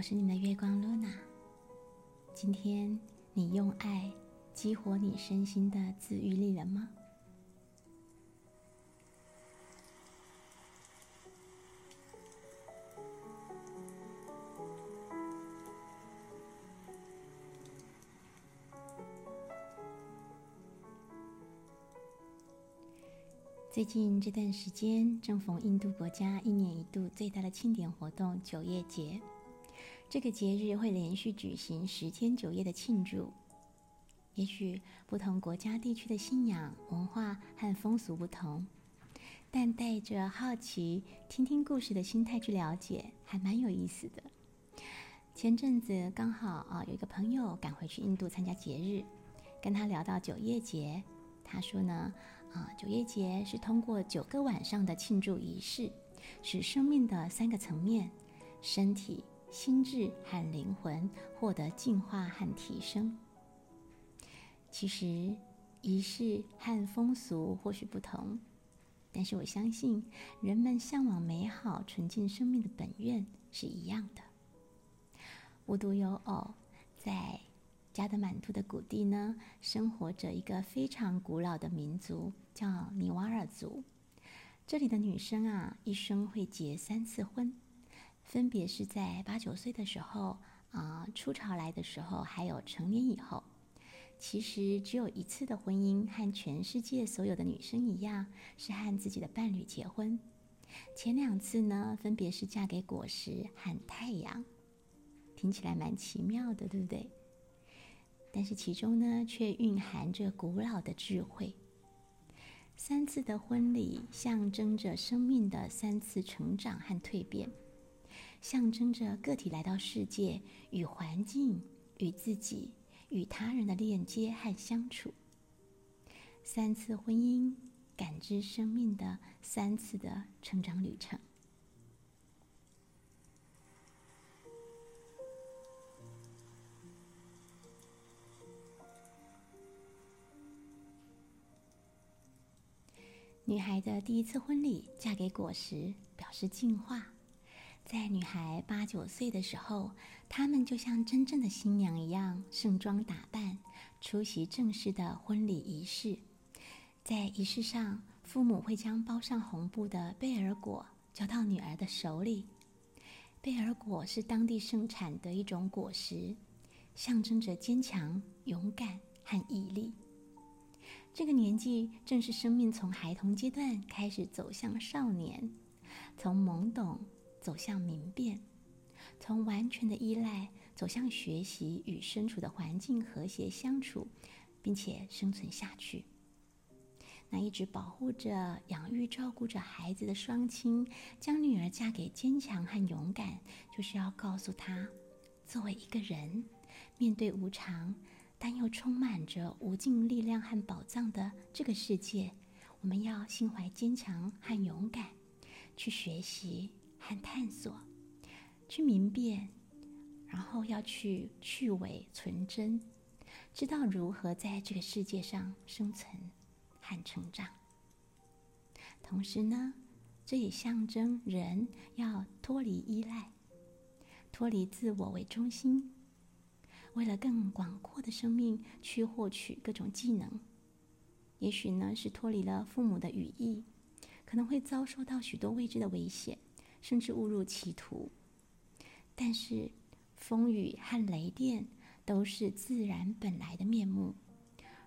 我是你们的月光露娜。今天你用爱激活你身心的自愈力了吗？最近这段时间正逢印度国家一年一度最大的庆典活动九叶节。这个节日会连续举行十天九夜的庆祝。也许不同国家地区的信仰文化和风俗不同，但带着好奇、听听故事的心态去了解，还蛮有意思的。前阵子刚好啊，有一个朋友赶回去印度参加节日，跟他聊到九叶节，他说呢。啊，九叶节是通过九个晚上的庆祝仪式，使生命的三个层面——身体、心智和灵魂——获得进化和提升。其实，仪式和风俗或许不同，但是我相信人们向往美好、纯净生命的本愿是一样的。无独有偶，在。加德满都的谷地呢，生活着一个非常古老的民族，叫尼瓦尔族。这里的女生啊，一生会结三次婚，分别是在八九岁的时候，啊，初潮来的时候，还有成年以后。其实只有一次的婚姻，和全世界所有的女生一样，是和自己的伴侣结婚。前两次呢，分别是嫁给果实和太阳。听起来蛮奇妙的，对不对？但是其中呢，却蕴含着古老的智慧。三次的婚礼象征着生命的三次成长和蜕变，象征着个体来到世界与环境、与自己、与他人的链接和相处。三次婚姻，感知生命的三次的成长旅程。女孩的第一次婚礼，嫁给果实，表示进化。在女孩八九岁的时候，她们就像真正的新娘一样，盛装打扮，出席正式的婚礼仪式。在仪式上，父母会将包上红布的贝尔果交到女儿的手里。贝尔果是当地盛产的一种果实，象征着坚强、勇敢和毅力。这个年纪正是生命从孩童阶段开始走向少年，从懵懂走向明辨，从完全的依赖走向学习与身处的环境和谐相处，并且生存下去。那一直保护着、养育、照顾着孩子的双亲，将女儿嫁给坚强和勇敢，就是要告诉她，作为一个人，面对无常。但又充满着无尽力量和宝藏的这个世界，我们要心怀坚强和勇敢，去学习和探索，去明辨，然后要去去伪存真，知道如何在这个世界上生存和成长。同时呢，这也象征人要脱离依赖，脱离自我为中心。为了更广阔的生命去获取各种技能，也许呢是脱离了父母的羽翼，可能会遭受到许多未知的危险，甚至误入歧途。但是风雨和雷电都是自然本来的面目，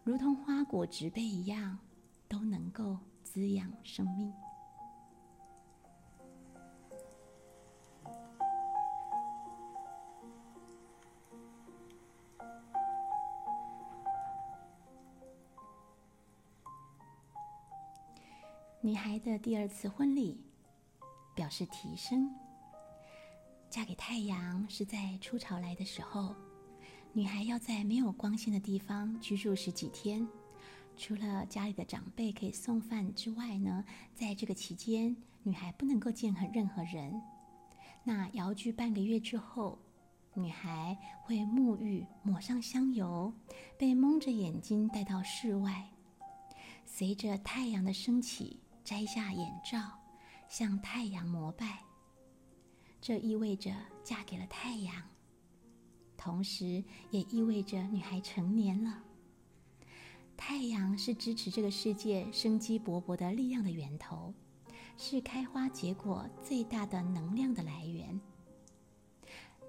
如同花果植被一样，都能够滋养生命。女孩的第二次婚礼表示提升。嫁给太阳是在初潮来的时候，女孩要在没有光线的地方居住十几天。除了家里的长辈可以送饭之外呢，在这个期间，女孩不能够见任何人。那遥居半个月之后，女孩会沐浴，抹上香油，被蒙着眼睛带到室外，随着太阳的升起。摘下眼罩，向太阳膜拜。这意味着嫁给了太阳，同时也意味着女孩成年了。太阳是支持这个世界生机勃勃的力量的源头，是开花结果最大的能量的来源。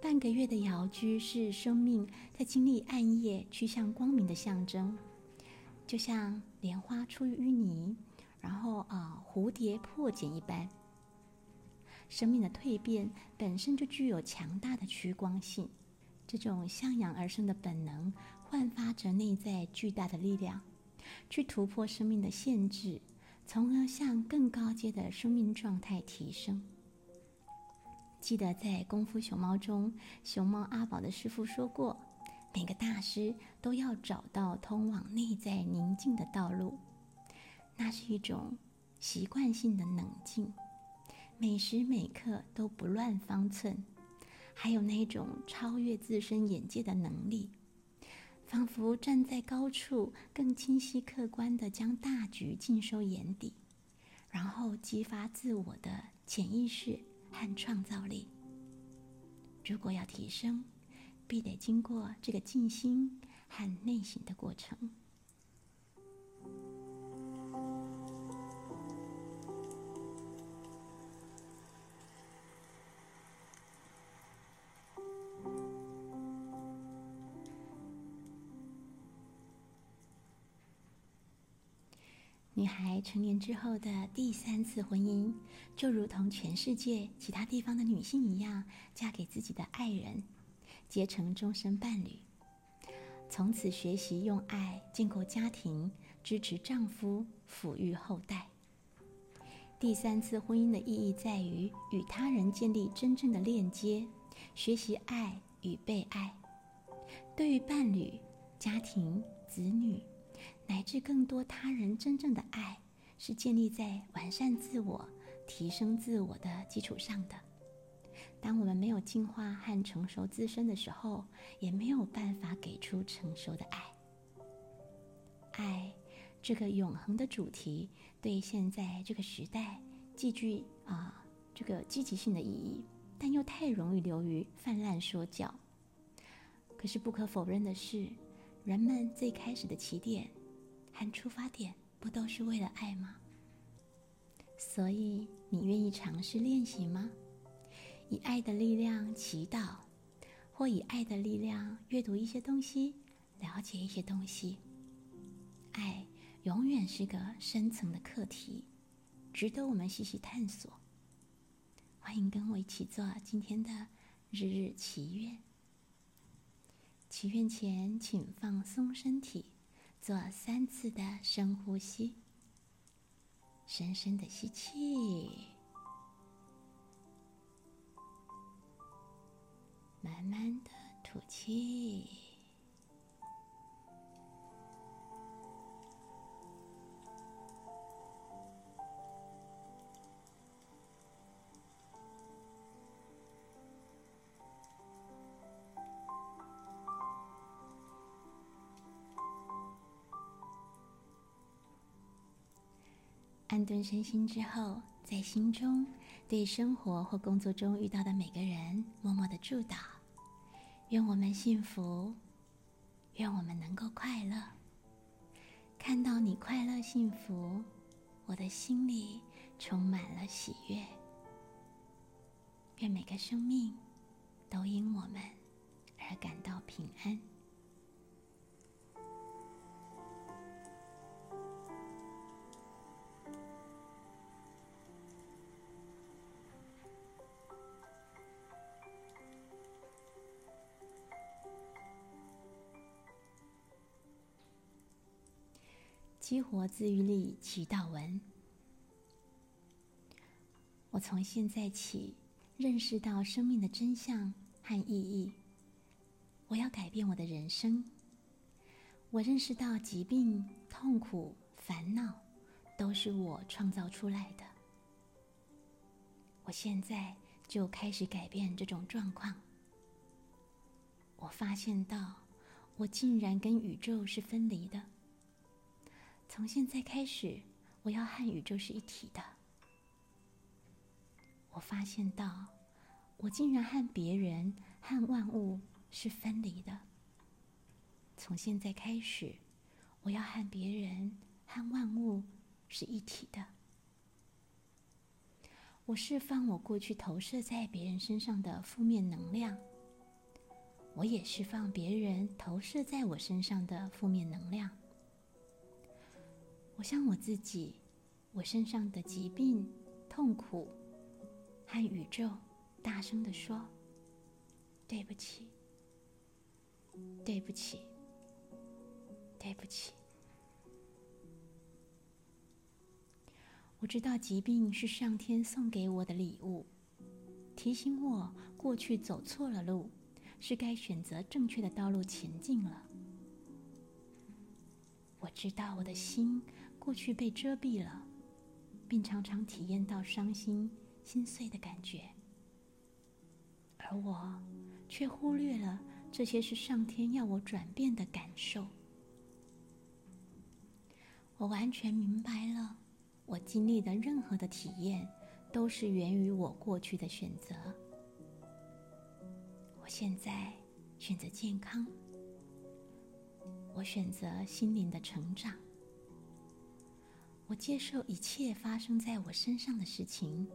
半个月的摇居是生命在经历暗夜趋向光明的象征，就像莲花出淤泥，然后啊蝴蝶破茧一般。生命的蜕变本身就具有强大的趋光性，这种向阳而生的本能焕发着内在巨大的力量，去突破生命的限制，从而向更高阶的生命状态提升。记得在《功夫熊猫》中，熊猫阿宝的师傅说过：“每个大师都要找到通往内在宁静的道路，那是一种习惯性的冷静，每时每刻都不乱方寸，还有那种超越自身眼界的能力，仿佛站在高处，更清晰客观地将大局尽收眼底，然后激发自我的潜意识。”和创造力。如果要提升，必得经过这个静心和内省的过程。女孩成年之后的第三次婚姻，就如同全世界其他地方的女性一样，嫁给自己的爱人，结成终身伴侣，从此学习用爱建构家庭，支持丈夫，抚育后代。第三次婚姻的意义在于与他人建立真正的链接，学习爱与被爱。对于伴侣、家庭、子女。乃至更多他人真正的爱，是建立在完善自我、提升自我的基础上的。当我们没有进化和成熟自身的时候，也没有办法给出成熟的爱。爱这个永恒的主题，对现在这个时代既具啊这个积极性的意义，但又太容易流于泛滥说教。可是不可否认的是，人们最开始的起点。和出发点不都是为了爱吗？所以你愿意尝试练习吗？以爱的力量祈祷，或以爱的力量阅读一些东西，了解一些东西。爱永远是个深层的课题，值得我们细细探索。欢迎跟我一起做今天的日日祈愿。祈愿前，请放松身体。做三次的深呼吸，深深的吸气，慢慢的吐气。安顿身心之后，在心中对生活或工作中遇到的每个人默默的祝祷：愿我们幸福，愿我们能够快乐。看到你快乐幸福，我的心里充满了喜悦。愿每个生命都因我们而感到平安。激活自愈力祈祷文。我从现在起认识到生命的真相和意义。我要改变我的人生。我认识到疾病、痛苦、烦恼都是我创造出来的。我现在就开始改变这种状况。我发现到，我竟然跟宇宙是分离的。从现在开始，我要和宇宙是一体的。我发现到，我竟然和别人、和万物是分离的。从现在开始，我要和别人、和万物是一体的。我释放我过去投射在别人身上的负面能量，我也释放别人投射在我身上的负面能量。我向我自己、我身上的疾病、痛苦和宇宙大声的说：“对不起，对不起，对不起。”我知道疾病是上天送给我的礼物，提醒我过去走错了路，是该选择正确的道路前进了。我知道我的心过去被遮蔽了，并常常体验到伤心、心碎的感觉，而我却忽略了这些是上天要我转变的感受。我完全明白了。我经历的任何的体验，都是源于我过去的选择。我现在选择健康，我选择心灵的成长，我接受一切发生在我身上的事情，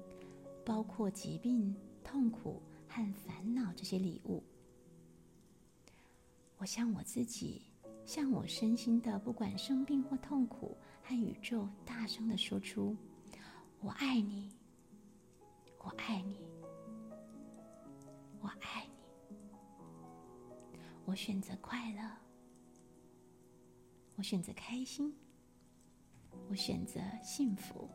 包括疾病、痛苦和烦恼这些礼物。我向我自己，向我身心的，不管生病或痛苦。和宇宙大声的说出：“我爱你，我爱你，我爱你。”我选择快乐，我选择开心，我选择幸福。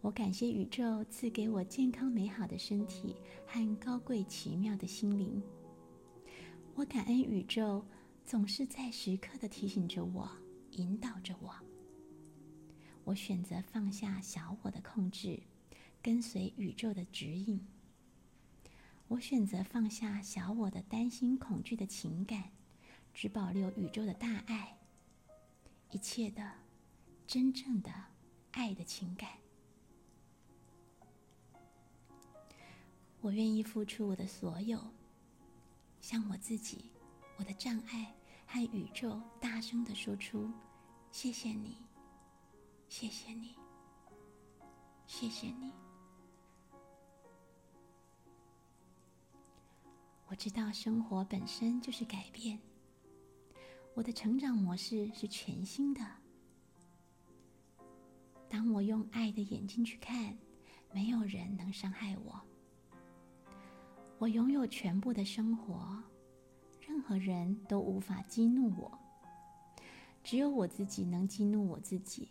我感谢宇宙赐给我健康美好的身体和高贵奇妙的心灵。我感恩宇宙总是在时刻的提醒着我，引导着我。我选择放下小我的控制，跟随宇宙的指引。我选择放下小我的担心、恐惧的情感，只保留宇宙的大爱，一切的真正的爱的情感。我愿意付出我的所有。向我自己、我的障碍和宇宙大声的说出：“谢谢你，谢谢你，谢谢你。”知道生活本身就是改变，我的成长模式是全新的。当我用爱的眼睛去看，没有人能伤害我。我拥有全部的生活，任何人都无法激怒我，只有我自己能激怒我自己。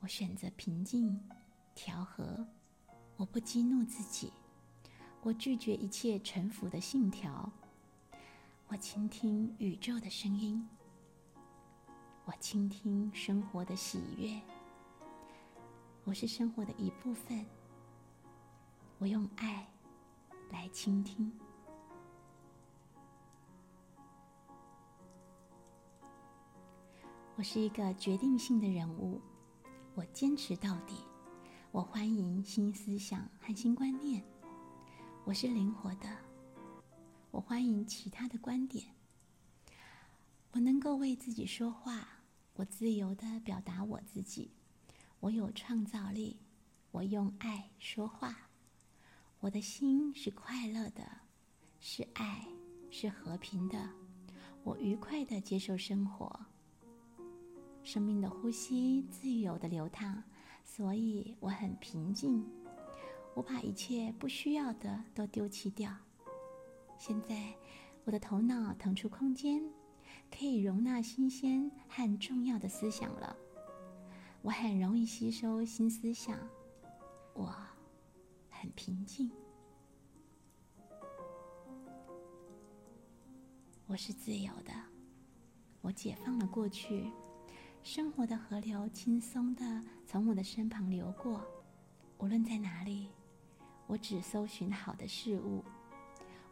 我选择平静、调和，我不激怒自己，我拒绝一切臣服的信条，我倾听宇宙的声音，我倾听生活的喜悦。我是生活的一部分，我用爱。来倾听。我是一个决定性的人物，我坚持到底。我欢迎新思想和新观念。我是灵活的，我欢迎其他的观点。我能够为自己说话，我自由的表达我自己。我有创造力，我用爱说话。我的心是快乐的，是爱，是和平的。我愉快的接受生活，生命的呼吸自由的流淌，所以我很平静。我把一切不需要的都丢弃掉。现在，我的头脑腾出空间，可以容纳新鲜和重要的思想了。我很容易吸收新思想。我。很平静，我是自由的，我解放了过去，生活的河流轻松的从我的身旁流过，无论在哪里，我只搜寻好的事物，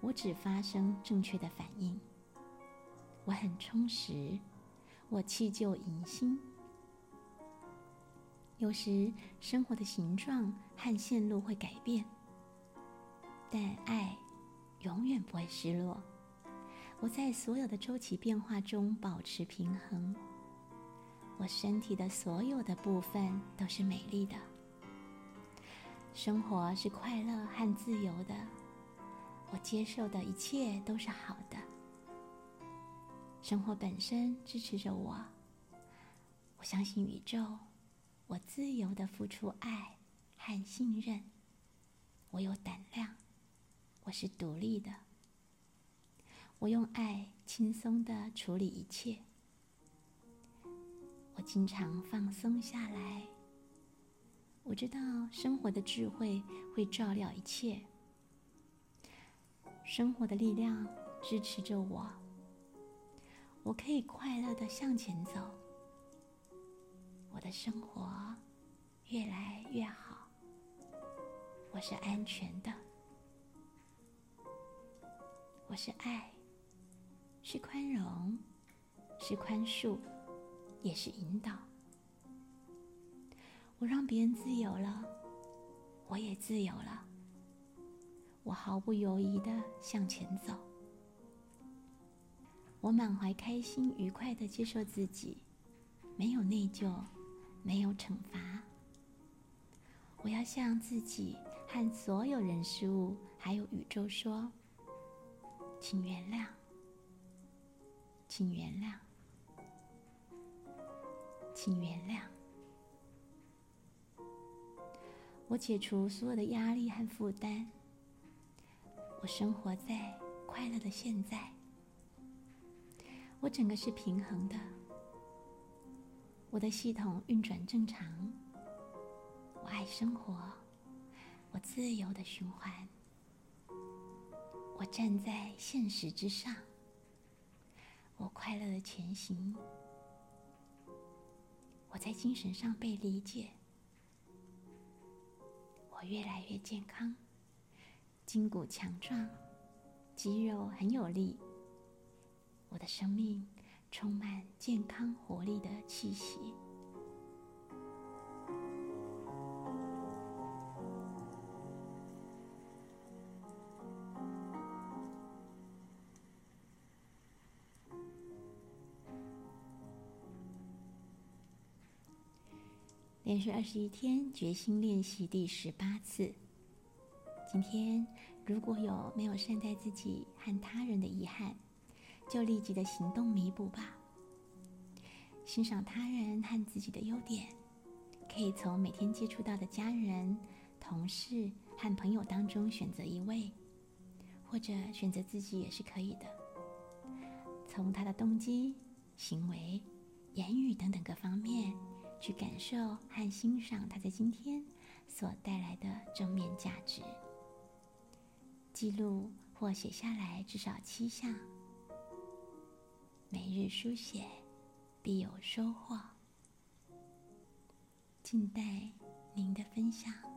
我只发生正确的反应，我很充实，我弃旧迎新，有时生活的形状和线路会改变，但爱永远不会失落。我在所有的周期变化中保持平衡。我身体的所有的部分都是美丽的。生活是快乐和自由的。我接受的一切都是好的。生活本身支持着我。我相信宇宙。我自由的付出爱和信任。我有胆量。我是独立的。我用爱轻松的处理一切。我经常放松下来。我知道生活的智慧会照料一切。生活的力量支持着我。我可以快乐的向前走。我的生活越来越好。我是安全的。我是爱。是宽容，是宽恕，也是引导。我让别人自由了，我也自由了。我毫不犹豫的向前走。我满怀开心、愉快的接受自己，没有内疚，没有惩罚。我要向自己和所有人事物，还有宇宙说：“请原谅。”请原谅，请原谅。我解除所有的压力和负担。我生活在快乐的现在。我整个是平衡的。我的系统运转正常。我爱生活。我自由的循环。我站在现实之上。我快乐的前行，我在精神上被理解，越来越健康，筋骨强壮，肌肉很有力，我的生命充满健康活力的气息。连续二十一天决心练习第十八次。今天如果有没有善待自己和他人的遗憾，就立即的行动弥补吧。欣赏他人和自己的优点，可以从每天接触到的家人、同事和朋友当中选择一位，或者选择自己也是可以的。从他的动机、行为、言语等等各方面。去感受和欣赏它在今天所带来的正面价值。记录或写下来至少七项。每日书写，必有收获。静待您的分享。